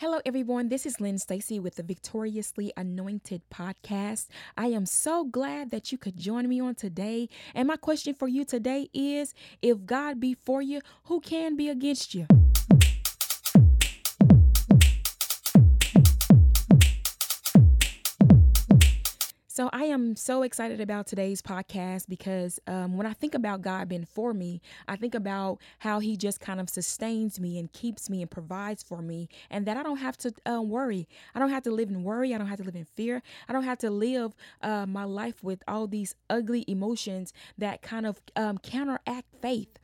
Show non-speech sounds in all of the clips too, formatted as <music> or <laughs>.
Hello, everyone. This is Lynn Stacy with the Victoriously Anointed podcast. I am so glad that you could join me on today. And my question for you today is if God be for you, who can be against you? So I am so excited about today's podcast because um, when I think about God being for me, I think about how He just kind of sustains me and keeps me and provides for me, and that I don't have to uh, worry. I don't have to live in worry. I don't have to live in fear. I don't have to live uh, my life with all these ugly emotions that kind of um, counteract faith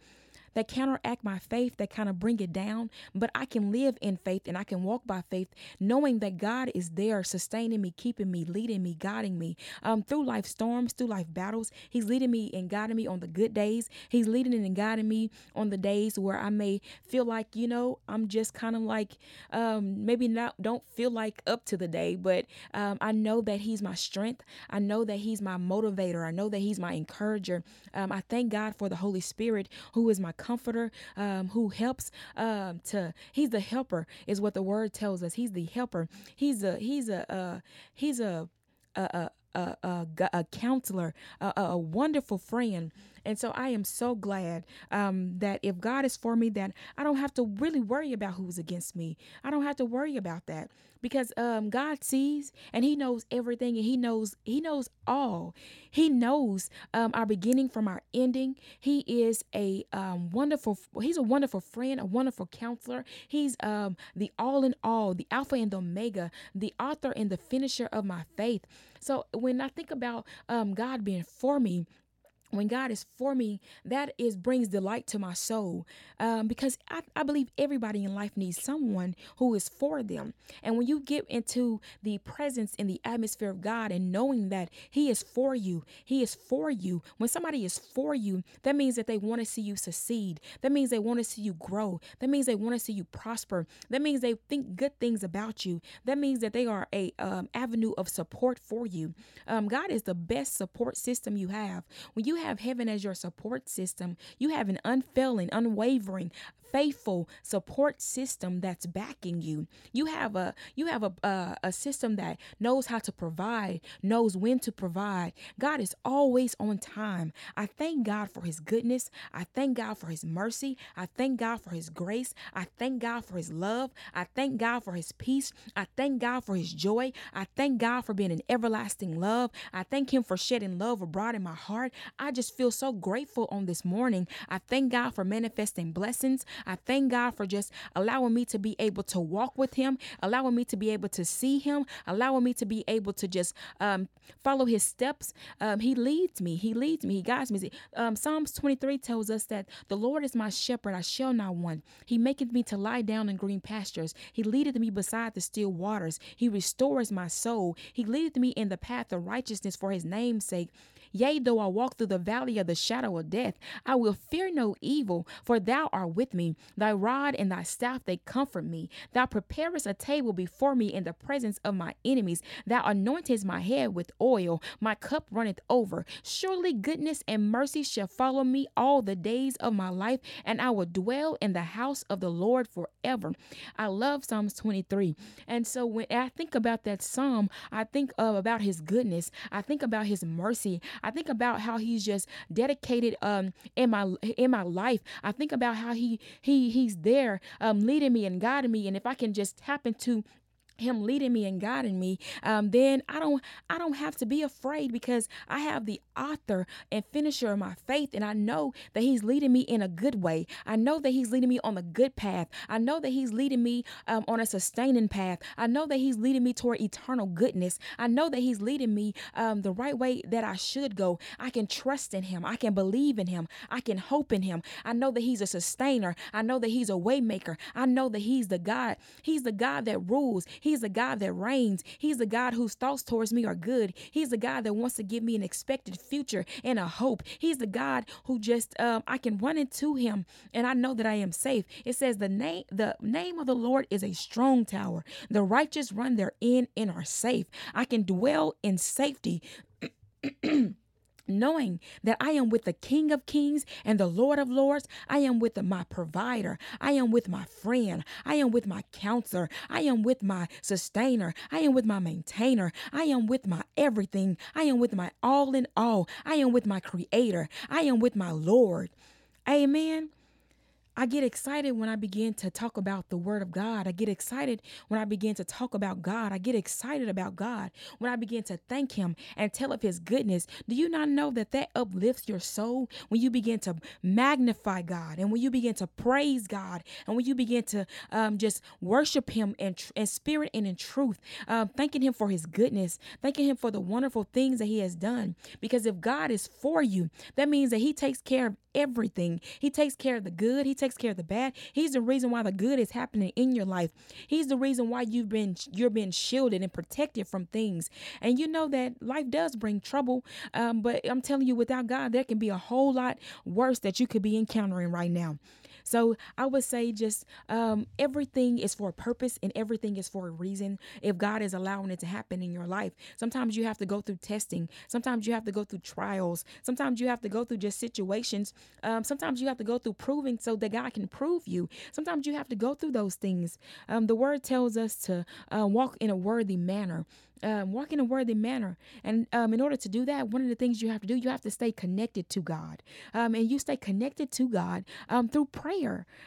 that counteract my faith, that kind of bring it down. But I can live in faith and I can walk by faith, knowing that God is there, sustaining me, keeping me, leading me, guiding me um, through life storms, through life battles. He's leading me and guiding me on the good days. He's leading and guiding me on the days where I may feel like, you know, I'm just kind of like um, maybe not don't feel like up to the day, but um, I know that He's my strength. I know that He's my motivator. I know that He's my encourager. Um, I thank God for the Holy Spirit, who is my comforter um, who helps um, to he's the helper is what the word tells us he's the helper he's a he's a uh, he's a a, a a, a, a counselor, a, a, wonderful friend. And so I am so glad um, that if God is for me, that I don't have to really worry about who's against me. I don't have to worry about that because um, God sees and He knows everything, and He knows He knows all. He knows um, our beginning from our ending. He is a um, wonderful. He's a wonderful friend, a wonderful counselor. He's um, the all in all, the Alpha and the Omega, the author and the finisher of my faith. So when I think about um, God being for me, when God is for me, that is brings delight to my soul. Um, because I, I believe everybody in life needs someone who is for them. And when you get into the presence in the atmosphere of God and knowing that He is for you, He is for you. When somebody is for you, that means that they want to see you succeed. That means they want to see you grow. That means they want to see you prosper. That means they think good things about you. That means that they are a um, avenue of support for you. Um, God is the best support system you have. When you have heaven as your support system, you have an unfailing, unwavering, faithful support system that's backing you. You have a you have a, a, system that knows how to provide, knows when to provide. God is always on time. I thank God for his goodness. I thank God for his mercy. I thank God for his grace. I thank God for his love. I thank God for his peace. I thank God for his joy. I thank God for being an everlasting love. I thank him for shedding love abroad in my heart. I just feel so grateful on this morning. I thank God for manifesting blessings. I thank God for just allowing me to be able to walk with Him, allowing me to be able to see Him, allowing me to be able to just um, follow His steps. Um, he leads me, He leads me, He guides me. Um, Psalms 23 tells us that the Lord is my shepherd, I shall not want. He maketh me to lie down in green pastures. He leadeth me beside the still waters. He restores my soul. He leadeth me in the path of righteousness for His name's sake. Yea, though I walk through the valley of the shadow of death, I will fear no evil, for thou art with me. Thy rod and thy staff, they comfort me. Thou preparest a table before me in the presence of my enemies. Thou anointest my head with oil. My cup runneth over. Surely goodness and mercy shall follow me all the days of my life, and I will dwell in the house of the Lord forever. I love Psalms 23. And so when I think about that psalm, I think of about his goodness. I think about his mercy. I think about how he's just dedicated um in my in my life. I think about how he he he's there um leading me and guiding me. And if I can just happen into him leading me and guiding me um, then i don't i don't have to be afraid because i have the author and finisher of my faith and i know that he's leading me in a good way. I know that he's leading me on the good path. I know that he's leading me um, on a sustaining path. I know that he's leading me toward eternal goodness. I know that he's leading me um, the right way that i should go. I can trust in him. I can believe in him. I can hope in him. I know that he's a sustainer. I know that he's a waymaker. I know that he's the god he's the god that rules. He He's a God that reigns. He's a God whose thoughts towards me are good. He's a God that wants to give me an expected future and a hope. He's the God who just um, I can run into him and I know that I am safe. It says the name the name of the Lord is a strong tower. The righteous run therein and are safe. I can dwell in safety. <clears throat> knowing that I am with the King of Kings and the Lord of Lords. I am with my provider. I am with my friend. I am with my counselor. I am with my sustainer. I am with my maintainer. I am with my everything. I am with my all in all. I am with my creator. I am with my Lord. Amen. I get excited when I begin to talk about the Word of God. I get excited when I begin to talk about God. I get excited about God when I begin to thank Him and tell of His goodness. Do you not know that that uplifts your soul when you begin to magnify God and when you begin to praise God and when you begin to um, just worship Him in, in spirit and in truth, um, thanking Him for His goodness, thanking Him for the wonderful things that He has done? Because if God is for you, that means that He takes care of everything. He takes care of the good, he takes care of the bad. He's the reason why the good is happening in your life. He's the reason why you've been you're being shielded and protected from things. And you know that life does bring trouble, um, but I'm telling you, without God, there can be a whole lot worse that you could be encountering right now. So I would say just um, everything is for a purpose and everything is for a reason. If God is allowing it to happen in your life, sometimes you have to go through testing. Sometimes you have to go through trials. Sometimes you have to go through just situations. Um, sometimes you have to go through proving so that God can prove you. Sometimes you have to go through those things. Um, the word tells us to uh, walk in a worthy manner um, walk in a worthy manner. And um, in order to do that, one of the things you have to do, you have to stay connected to God. Um, and you stay connected to God um, through prayer,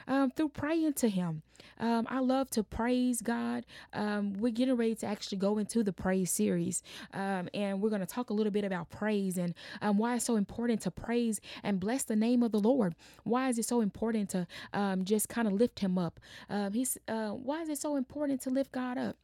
um, through praying to Him. Um, I love to praise God. we're getting ready to actually go into the praise series. and we're going to talk a little bit about praise and why it's so important to praise and bless the name of the Lord. Why is it so important to just kind of lift Him up? he's uh, Why is it so important to lift God up?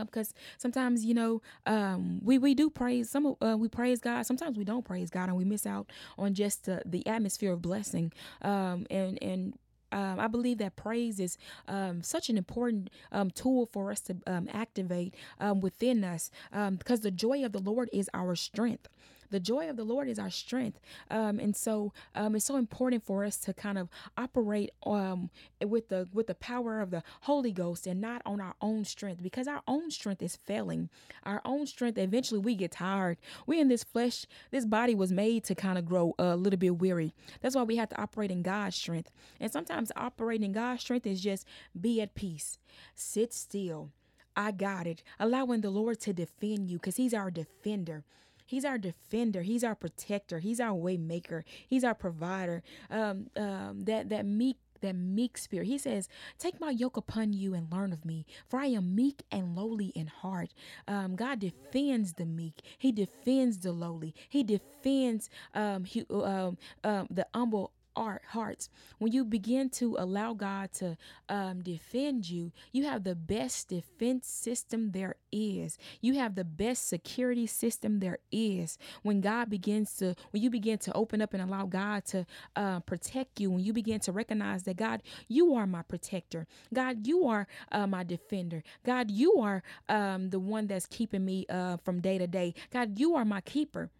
Because uh, sometimes you know um, we we do praise some uh, we praise God. Sometimes we don't praise God and we miss out on just uh, the atmosphere of blessing. Um, and and um, I believe that praise is um, such an important um, tool for us to um, activate um, within us because the joy of the Lord is our strength the joy of the Lord is our strength. Um, and so um, it's so important for us to kind of operate um, with the with the power of the Holy Ghost and not on our own strength because our own strength is failing. Our own strength, eventually we get tired. We in this flesh, this body was made to kind of grow a little bit weary. That's why we have to operate in God's strength. And sometimes operating in God's strength is just be at peace, sit still. I got it. Allowing the Lord to defend you because He's our defender. He's our defender. He's our protector. He's our waymaker. He's our provider. Um, um, that that meek that meek spirit. He says, Take my yoke upon you and learn of me, for I am meek and lowly in heart. Um, God defends the meek, He defends the lowly, He defends um, he, um, um, the humble our hearts. When you begin to allow God to um, defend you, you have the best defense system there is. You have the best security system there is. When God begins to, when you begin to open up and allow God to uh, protect you, when you begin to recognize that God, you are my protector. God, you are uh, my defender. God, you are um, the one that's keeping me uh, from day to day. God, you are my keeper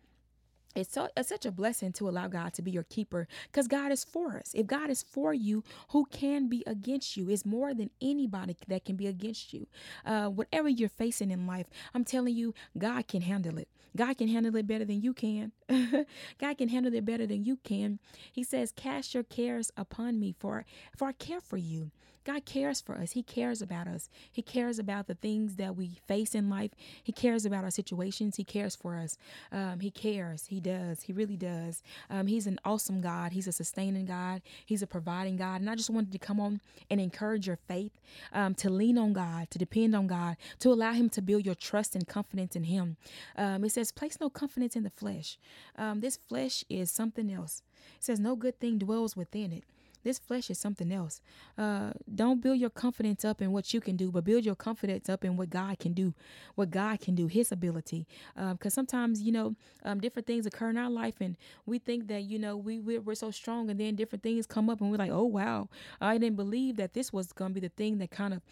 it's, so, it's such a blessing to allow God to be your keeper because God is for us. If God is for you, who can be against you? It's more than anybody that can be against you. Uh, whatever you're facing in life, I'm telling you, God can handle it. God can handle it better than you can. <laughs> God can handle it better than you can. He says, Cast your cares upon me, for, for I care for you. God cares for us. He cares about us. He cares about the things that we face in life. He cares about our situations. He cares for us. Um, he cares. He does. He really does. Um, he's an awesome God. He's a sustaining God. He's a providing God. And I just wanted to come on and encourage your faith, um, to lean on God, to depend on God, to allow Him to build your trust and confidence in Him. Um, it says, place no confidence in the flesh. Um, this flesh is something else. It says, no good thing dwells within it. This flesh is something else. Uh, don't build your confidence up in what you can do, but build your confidence up in what God can do, what God can do, His ability. Because um, sometimes, you know, um, different things occur in our life, and we think that, you know, we, we're, we're so strong, and then different things come up, and we're like, oh, wow, I didn't believe that this was going to be the thing that kind of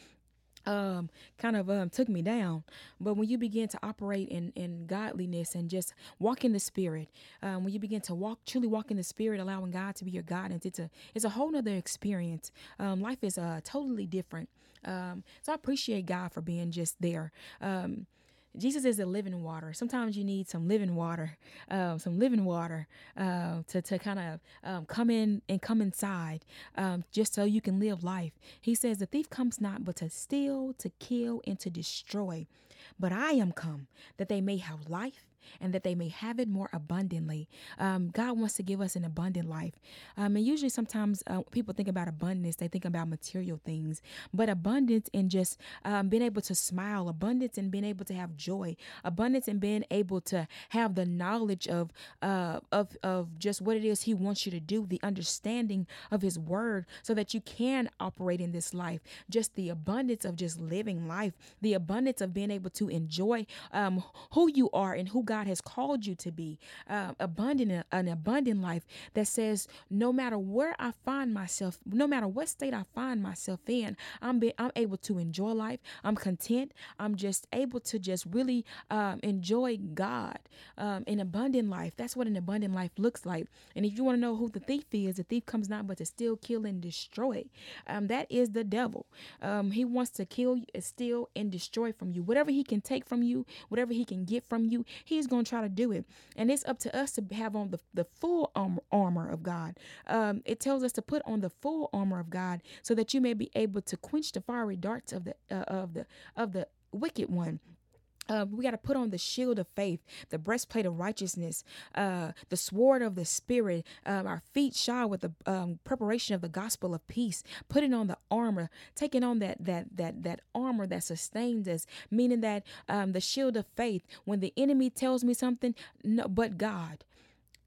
um kind of um took me down. But when you begin to operate in in godliness and just walk in the spirit um when you begin to walk truly walk in the spirit allowing god to be your guidance it's a it's a whole nother experience. Um life is uh totally different. Um so i appreciate god for being just there. Um Jesus is the living water. Sometimes you need some living water, uh, some living water uh, to, to kind of um, come in and come inside um, just so you can live life. He says, The thief comes not but to steal, to kill, and to destroy. But I am come that they may have life and that they may have it more abundantly. Um, God wants to give us an abundant life. Um, and usually, sometimes uh, people think about abundance, they think about material things, but abundance in just um, being able to smile, abundance in being able to have joy, abundance in being able to have the knowledge of uh, of of just what it is He wants you to do, the understanding of His Word, so that you can operate in this life. Just the abundance of just living life, the abundance of being able to enjoy um, who you are and who God has called you to be. Uh, abundant, an abundant life that says, no matter where I find myself, no matter what state I find myself in, I'm be, I'm able to enjoy life. I'm content. I'm just able to just really um, enjoy God. Um, an abundant life. That's what an abundant life looks like. And if you want to know who the thief is, the thief comes not but to steal, kill, and destroy. Um, that is the devil. Um, he wants to kill, steal, and destroy from you. Whatever he can take from you, whatever he can get from you, he he's going to try to do it. And it's up to us to have on the, the full armor, armor of God. Um, it tells us to put on the full armor of God so that you may be able to quench the fiery darts of the uh, of the of the wicked one. Uh, we got to put on the shield of faith, the breastplate of righteousness, uh, the sword of the spirit, um, our feet shod with the um, preparation of the gospel of peace, putting on the armor, taking on that that that that armor that sustains us, meaning that um, the shield of faith. When the enemy tells me something, no, but God,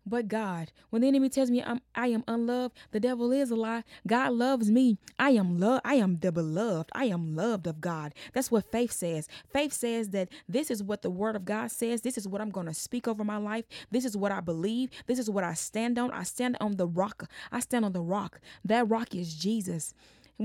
but God. When the enemy tells me I'm I am unloved, the devil is a lie. God loves me. I am love I am the beloved. I am loved of God. That's what faith says. Faith says that this is what the word of God says. This is what I'm going to speak over my life. This is what I believe. This is what I stand on. I stand on the rock. I stand on the rock. That rock is Jesus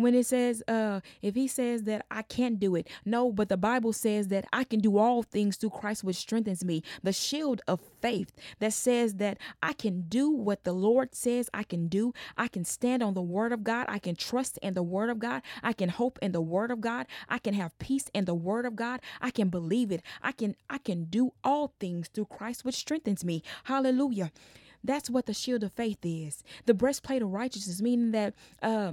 when it says uh if he says that I can't do it. No but the Bible says that I can do all things through Christ which strengthens me. The shield of faith that says that I can do what the Lord says I can do. I can stand on the word of God. I can trust in the word of God. I can hope in the word of God. I can have peace in the word of God. I can believe it. I can I can do all things through Christ which strengthens me. Hallelujah. That's what the shield of faith is. The breastplate of righteousness, meaning that uh,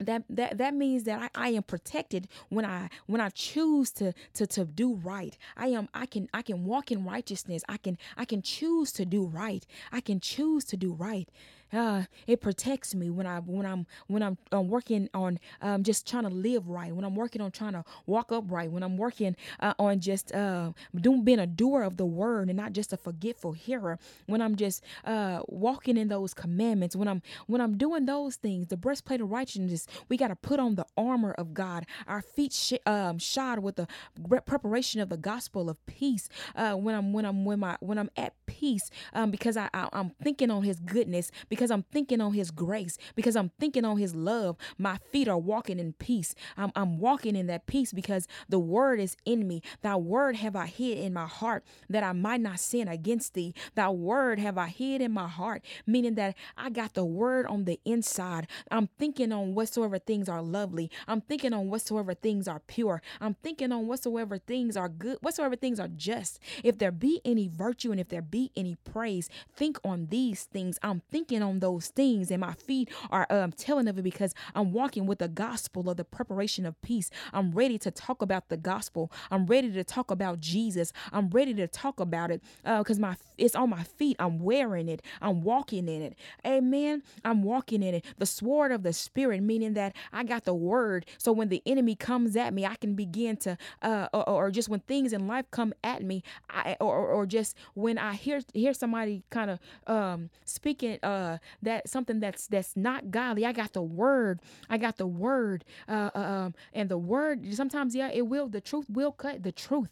that that that means that I, I am protected when I when I choose to to to do right. I am I can I can walk in righteousness. I can I can choose to do right. I can choose to do right uh, it protects me when I when I'm when I'm, I'm working on um, just trying to live right. When I'm working on trying to walk upright. When I'm working uh, on just uh, doing being a doer of the word and not just a forgetful hearer. When I'm just uh, walking in those commandments. When I'm when I'm doing those things, the breastplate of righteousness. We got to put on the armor of God. Our feet sh- um, shod with the preparation of the gospel of peace. Uh, when I'm when I'm when my when I'm at peace um, because I, I I'm thinking on His goodness. Because because I'm thinking on his grace, because I'm thinking on his love. My feet are walking in peace. I'm, I'm walking in that peace because the word is in me. Thy word have I hid in my heart that I might not sin against thee. Thy word have I hid in my heart, meaning that I got the word on the inside. I'm thinking on whatsoever things are lovely. I'm thinking on whatsoever things are pure. I'm thinking on whatsoever things are good, whatsoever things are just. If there be any virtue and if there be any praise, think on these things. I'm thinking on on those things, and my feet are um, telling of it because I'm walking with the gospel of the preparation of peace. I'm ready to talk about the gospel. I'm ready to talk about Jesus. I'm ready to talk about it because uh, my it's on my feet. I'm wearing it. I'm walking in it. Amen. I'm walking in it. The sword of the spirit, meaning that I got the word. So when the enemy comes at me, I can begin to, uh, or, or just when things in life come at me, I, or, or just when I hear hear somebody kind of um, speaking uh, that something that's that's not godly. I got the word. I got the word. Uh, uh, um, and the word sometimes, yeah, it will. The truth will cut the truth,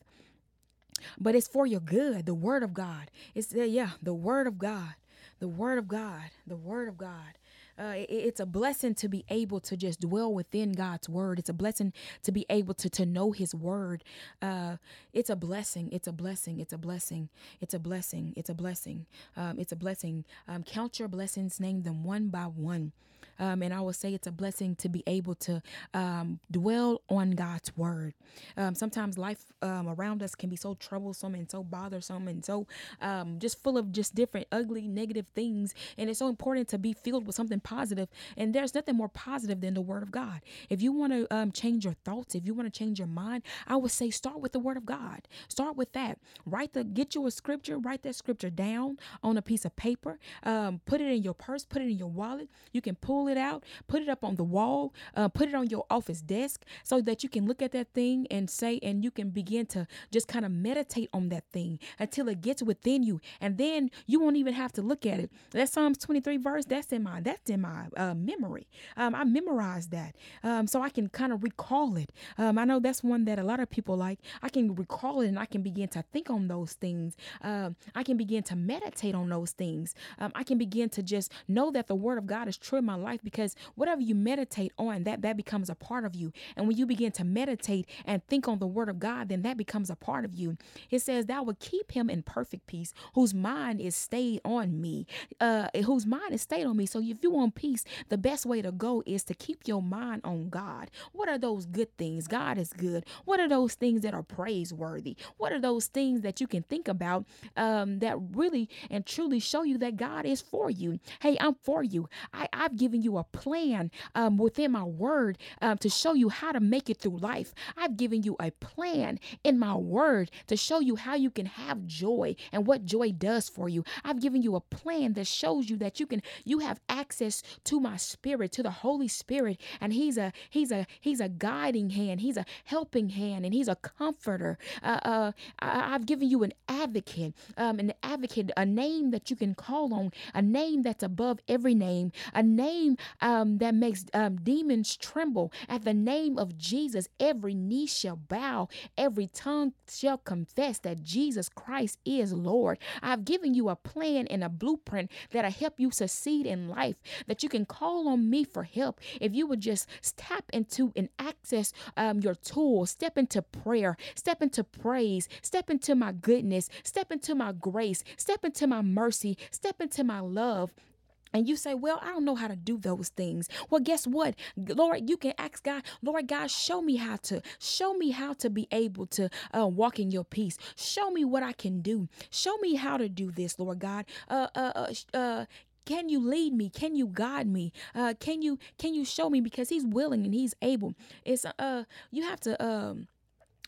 but it's for your good. The word of God. It's uh, yeah, the word of God. The word of God. The word of God. Uh, it, it's a blessing to be able to just dwell within God's word. It's a blessing to be able to to know His word. Uh, it's a blessing. It's a blessing. It's a blessing. It's a blessing. It's a blessing. Um, it's a blessing. Um, count your blessings, name them one by one. Um, and I would say it's a blessing to be able to um, dwell on God's word. Um, sometimes life um, around us can be so troublesome and so bothersome and so um, just full of just different ugly, negative things. And it's so important to be filled with something positive. And there's nothing more positive than the word of God. If you want to um, change your thoughts, if you want to change your mind, I would say start with the word of God. Start with that. Write the, get you a scripture, write that scripture down on a piece of paper, put it in your purse, put it in your wallet. You can pull it out, put it up on the wall, uh, put it on your office desk so that you can look at that thing and say, and you can begin to just kind of meditate on that thing until it gets within you. And then you won't even have to look at it. That Psalms 23 verse, that's in my, that's in my uh, memory. Um, I memorized that um, so I can kind of recall it. Um, I know that's one that a lot of people like. I can recall it and I can begin to think on those things. Um, I can begin to meditate on those things. Um, I can begin to just know that the word of God is true in my life because whatever you meditate on, that that becomes a part of you. And when you begin to meditate and think on the word of God, then that becomes a part of you. It says, Thou will keep him in perfect peace, whose mind is stayed on me, uh, whose mind is stayed on me. So if you want peace, the best way to go is to keep your mind on God. What are those good things? God is good. What are those things that are praiseworthy? What are those things that you can think about um, that really and truly show you that God is for you? Hey, I'm for you. I, I've given you a plan um, within my word um, to show you how to make it through life. I've given you a plan in my word to show you how you can have joy and what joy does for you. I've given you a plan that shows you that you can you have access to my spirit, to the Holy Spirit, and He's a He's a He's a guiding hand, He's a helping hand, and He's a comforter. Uh, uh, I, have given you an advocate, um, an advocate, a name that you can call on, a name that's above every name, a name um, that makes um, demons tremble. At the name of Jesus, every knee shall bow, every tongue shall confess that Jesus Christ is Lord. I've given you a plan and a blueprint that'll help you succeed in life, that you can call on me for help. If you would just tap into and access um, your tools, step into prayer, step into praise, step into my goodness, step into my grace, step into my mercy, step into my love, and you say, Well, I don't know how to do those things. Well, guess what? Lord, you can ask God, Lord God, show me how to, show me how to be able to uh, walk in your peace. Show me what I can do. Show me how to do this, Lord God. Uh, uh, uh, uh can you lead me can you guide me uh can you can you show me because he's willing and he's able it's uh you have to um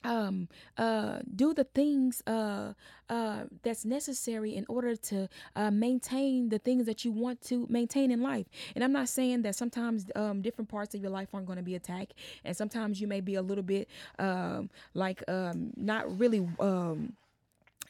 um uh do the things uh uh that's necessary in order to uh maintain the things that you want to maintain in life. And i'm not saying that sometimes um different parts of your life aren't going to be attacked. And sometimes you may be a little bit um like um not really um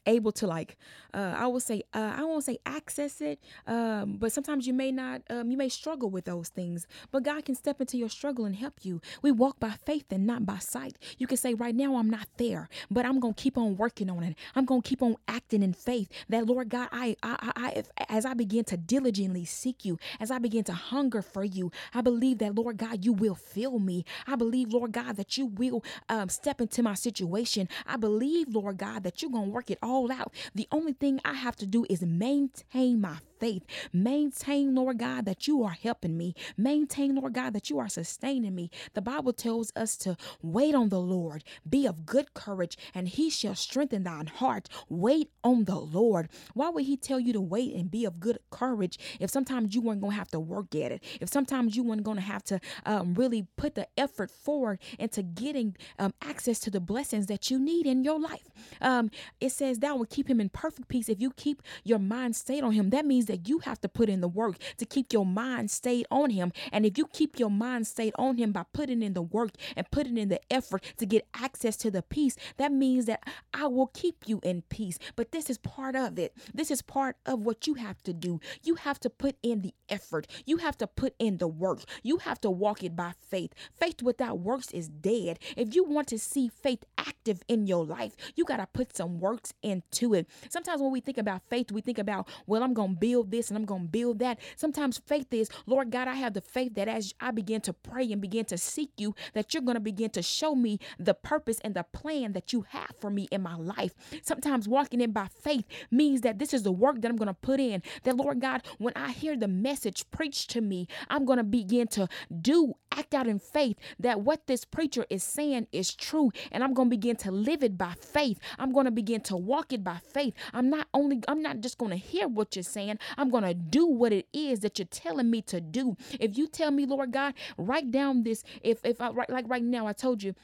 able to like uh, I will say uh, I won't say access it, um, but sometimes you may not um, you may struggle with those things. But God can step into your struggle and help you. We walk by faith and not by sight. You can say right now I'm not there, but I'm gonna keep on working on it. I'm gonna keep on acting in faith. That Lord God, I I, I if, as I begin to diligently seek you, as I begin to hunger for you, I believe that Lord God, you will fill me. I believe Lord God that you will um, step into my situation. I believe Lord God that you're gonna work it all out. The only thing I have to do is maintain my faith. Maintain, Lord God, that you are helping me. Maintain, Lord God, that you are sustaining me. The Bible tells us to wait on the Lord, be of good courage, and he shall strengthen thine heart. Wait on the Lord. Why would he tell you to wait and be of good courage if sometimes you weren't going to have to work at it? If sometimes you weren't going to have to um, really put the effort forward into getting um, access to the blessings that you need in your life? Um, it says, Thou will keep him in perfect peace if you keep your mind stayed on him. That means that you have to put in the work to keep your mind stayed on him. And if you keep your mind stayed on him by putting in the work and putting in the effort to get access to the peace, that means that I will keep you in peace. But this is part of it. This is part of what you have to do. You have to put in the effort. You have to put in the work. You have to walk it by faith. Faith without works is dead. If you want to see faith active in your life, you got to put some works in into it. Sometimes when we think about faith, we think about, well, I'm going to build this and I'm going to build that. Sometimes faith is, Lord God, I have the faith that as I begin to pray and begin to seek you, that you're going to begin to show me the purpose and the plan that you have for me in my life. Sometimes walking in by faith means that this is the work that I'm going to put in. That, Lord God, when I hear the message preached to me, I'm going to begin to do, act out in faith that what this preacher is saying is true. And I'm going to begin to live it by faith. I'm going to begin to walk it by faith. I'm not only, I'm not just going to hear what you're saying, I'm going to do what it is that you're telling me to do. If you tell me, Lord God, write down this, if, if I, like right now, I told you,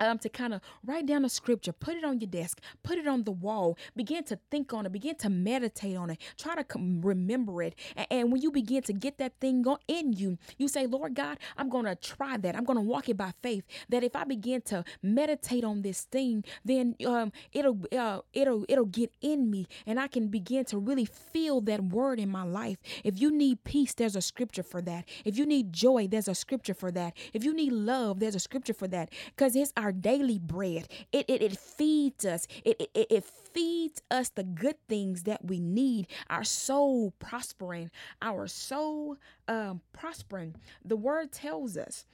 um, to kind of write down a scripture, put it on your desk, put it on the wall, begin to think on it, begin to meditate on it, try to com- remember it. And, and, when you begin to get that thing in you, you say, Lord God, I'm going to try that. I'm going to walk it by faith. That if I begin to meditate on this thing, then um, it'll uh, it'll it'll get in me, and I can begin to really feel that word in my life. If you need peace, there's a scripture for that. If you need joy, there's a scripture for that. If you need love, there's a scripture for that. Because it's our daily bread. It, it, it feeds us. It, it, it feeds us the good things that we need. Our soul prospering. Our soul um, prospering. The word tells us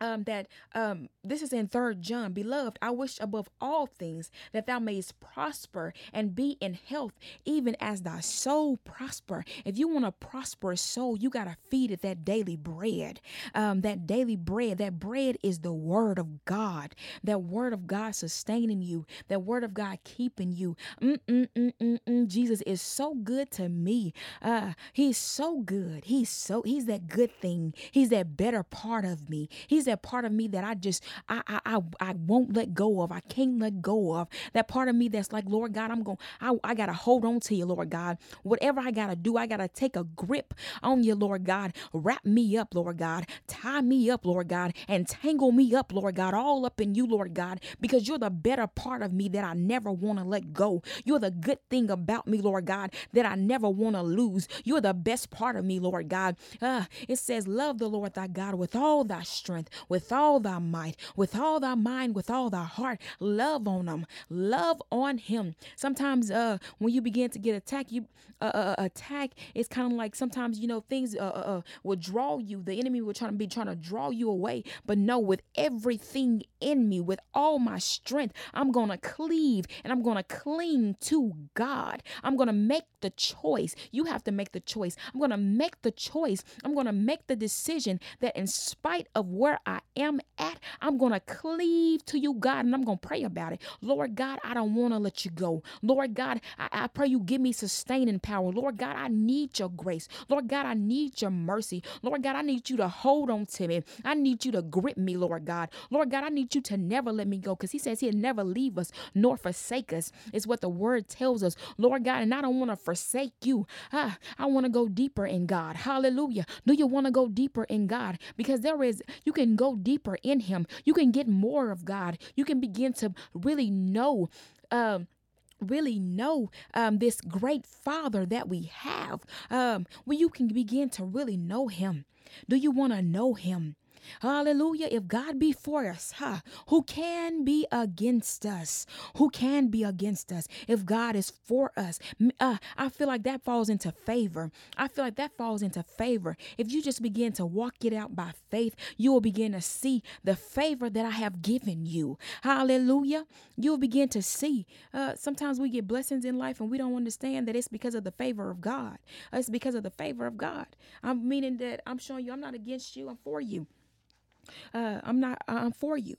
um, that um, this is in third john beloved i wish above all things that thou mayest prosper and be in health even as thy soul prosper. If you want a prosperous soul you got to feed it that daily bread. Um, that daily bread that bread is the word of god. That word of god sustaining you that word of god keeping you. Mm-mm-mm-mm-mm. jesus is so good to me. Uh, he's so good. He's so he's that good thing. He's that better part of me. He's that part of me that I just I I I, I won't let go of. I can't let go of. That part of me that's like, Lord God, I'm going I, I gotta hold on to you, Lord God. Whatever I gotta do, I gotta take a grip on you, Lord God. Wrap me up, Lord God. Tie me up, Lord God, and tangle me up, Lord God, all up in you, Lord God, because you're the better part of me that I never want to let go. You're the good thing about me, Lord God, that I never want to lose. You're the best part of me, Lord God. Uh, it says, Love the Lord thy God with all thy strength, with all thy might, with all thy mind, with all thy heart. Love on him. Love on him. Sometimes uh when you begin to get attacked, you uh, uh, uh attack it's kind of like sometimes you know things uh, uh, uh, will draw you. The enemy will try to be trying to draw you away. But no, with everything in me, with all my strength, I'm gonna cleave and I'm gonna cling to God. I'm gonna make the choice. You have to make the choice. I'm gonna make the choice. I'm gonna make the decision that in spite of where I am at, I'm going to cleave to you, God, and I'm going to pray about it. Lord God, I don't want to let you go. Lord God, I, I pray you give me sustaining power. Lord God, I need your grace. Lord God, I need your mercy. Lord God, I need you to hold on to me. I need you to grip me, Lord God. Lord God, I need you to never let me go because He says He'll never leave us nor forsake us, is what the word tells us. Lord God, and I don't want to forsake you. Ah, I want to go deeper in God. Hallelujah. Do you want to go deeper in God? Because there is, you can go deeper in Him. You can get more of God. You can begin to really know. Um, really know um, this great father that we have um, where you can begin to really know him do you want to know him Hallelujah. If God be for us, huh, who can be against us? Who can be against us? If God is for us, uh, I feel like that falls into favor. I feel like that falls into favor. If you just begin to walk it out by faith, you will begin to see the favor that I have given you. Hallelujah. You'll begin to see. Uh, sometimes we get blessings in life and we don't understand that it's because of the favor of God. It's because of the favor of God. I'm meaning that I'm showing you I'm not against you, I'm for you. Uh, I'm not. I'm for you.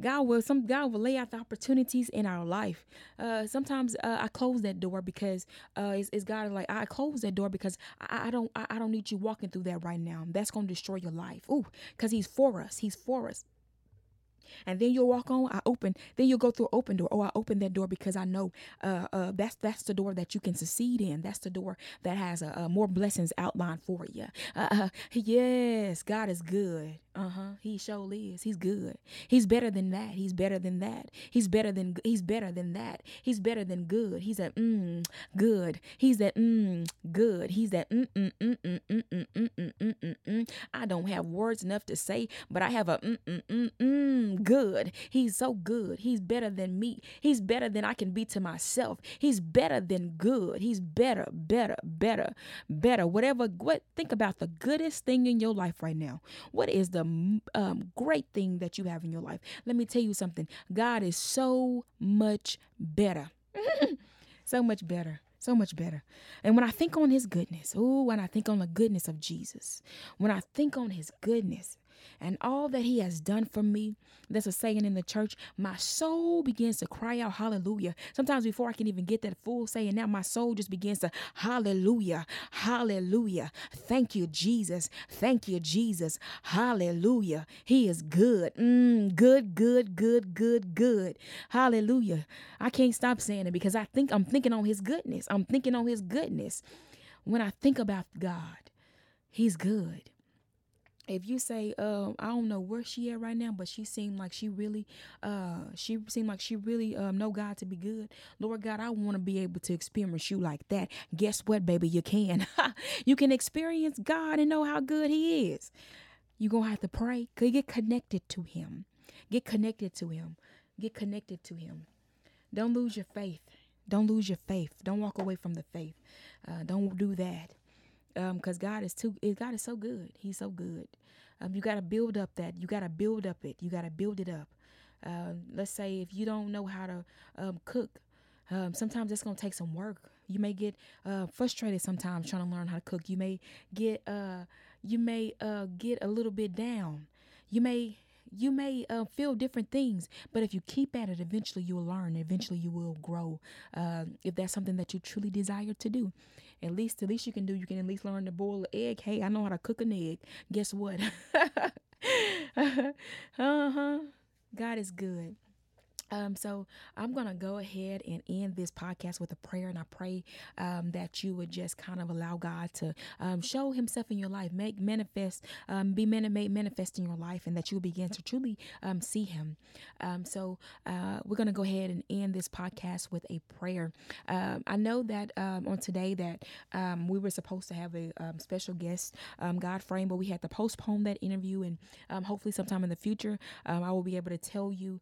God will some God will lay out the opportunities in our life. Uh, sometimes uh, I close that door because uh, it's, it's God like I close that door because I, I don't I, I, don't need you walking through that right now. That's gonna destroy your life. Ooh, because He's for us. He's for us and then you'll walk on. I open. Then you'll go through open door. Oh, I open that door because I know uh, uh, that's that's the door that you can succeed in. That's the door that has uh, uh more blessings outlined for you. Uh, uh, yes, God is good. Uh huh. He surely is. He's good. He's better than that. He's better than that. He's better than. He's better than that. He's better than good. He's a mm good. He's that mm good. He's that mm mm mm mm mm mm mm mm mm. I don't have words enough to say, but I have a mm mm mm mm good. He's so good. He's better than me. He's better than I can be to myself. He's better than good. He's better, better, better, better. Whatever. What? Think about the goodest thing in your life right now. What is the um, great thing that you have in your life? Let me tell you something. God is so much better. <laughs> so much better so much better. And when I think on his goodness, oh, when I think on the goodness of Jesus, when I think on his goodness, and all that he has done for me. That's a saying in the church. My soul begins to cry out hallelujah. Sometimes before I can even get that full saying, now my soul just begins to hallelujah, hallelujah. Thank you, Jesus. Thank you, Jesus. Hallelujah. He is good. Mm, good, good, good, good, good. Hallelujah. I can't stop saying it because I think I'm thinking on his goodness. I'm thinking on his goodness. When I think about God, he's good if you say um i don't know where she at right now but she seemed like she really uh she seemed like she really um know god to be good. Lord god i want to be able to experience you like that. Guess what baby? You can. <laughs> You can experience god and know how good he is. You gonna have to pray. Get connected to him. Get connected to him. Get connected to him. Don't lose your faith. Don't lose your faith. Don't walk away from the faith. Uh, don't do that um because god is too god is so good. He's so good. Um you got to build up that. You got to build up it. You got to build it up. Uh, let's say if you don't know how to um, cook um, sometimes it's to take some work. You may get uh, frustrated sometimes trying to learn how to cook. You may get uh, you may uh, get a little bit down. You may you may uh, feel different things, but if you keep at it, eventually you will learn. Eventually you will grow. Uh, if that's something that you truly desire to do, at least the least you can do, you can at least learn to boil an egg. Hey, I know how to cook an egg. Guess what? <laughs> uh huh. God is good. Um, so I'm going to go ahead and end this podcast with a prayer. And I pray um, that you would just kind of allow God to um, show himself in your life, make manifest, um, be man- made manifest in your life, and that you begin to truly um, see him. Um, so uh, we're going to go ahead and end this podcast with a prayer. I know that on today that we were supposed to have a special guest, God frame, but we had to postpone that interview. And hopefully sometime in the future, I will be able to tell you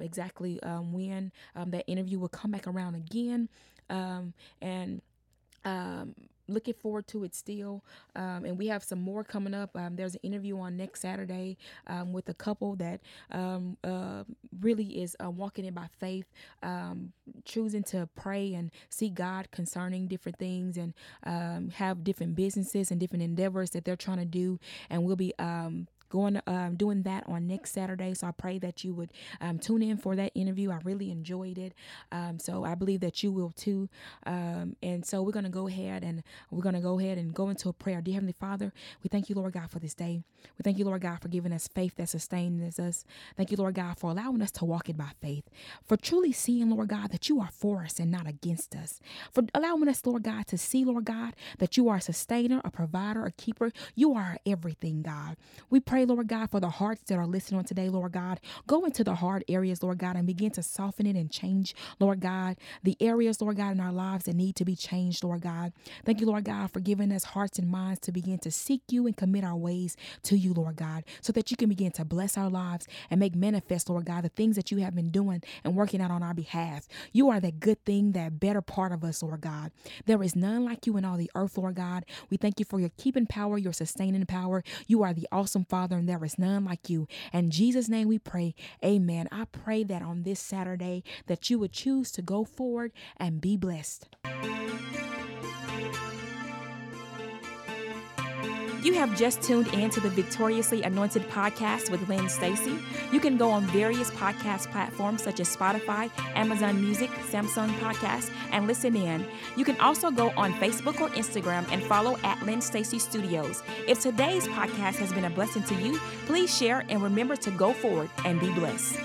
exactly exactly um, when um, that interview will come back around again. Um, and um, looking forward to it still. Um, and we have some more coming up. Um, there's an interview on next Saturday um, with a couple that um, uh, really is uh, walking in by faith, um, choosing to pray and see God concerning different things and um, have different businesses and different endeavors that they're trying to do. And we'll be going um, doing that on next Saturday. So I pray that you would um, tune in for that interview. I really enjoyed it. Um, so I believe that you will too. Um, and so we're going to go ahead and we're going to go ahead and go into a prayer. Dear Heavenly Father, we thank you, Lord God, for this day. We thank you, Lord God, for giving us faith that sustains us. Thank you, Lord God, for allowing us to walk it by faith. For truly seeing, Lord God, that you are for us and not against us. For allowing us, Lord God, to see, Lord God, that you are a sustainer, a provider, a keeper. You are everything, God. We pray pray, Lord God, for the hearts that are listening on today, Lord God. Go into the hard areas, Lord God, and begin to soften it and change, Lord God, the areas, Lord God, in our lives that need to be changed, Lord God. Thank you, Lord God, for giving us hearts and minds to begin to seek you and commit our ways to you, Lord God, so that you can begin to bless our lives and make manifest, Lord God, the things that you have been doing and working out on our behalf. You are that good thing, that better part of us, Lord God. There is none like you in all the earth, Lord God. We thank you for your keeping power, your sustaining power. You are the awesome Father Father, and there is none like you. In Jesus' name we pray. Amen. I pray that on this Saturday that you would choose to go forward and be blessed. You have just tuned in to the Victoriously Anointed podcast with Lynn Stacy. You can go on various podcast platforms such as Spotify, Amazon Music, Samsung Podcast, and listen in. You can also go on Facebook or Instagram and follow at Lynn Stacy Studios. If today's podcast has been a blessing to you, please share and remember to go forward and be blessed.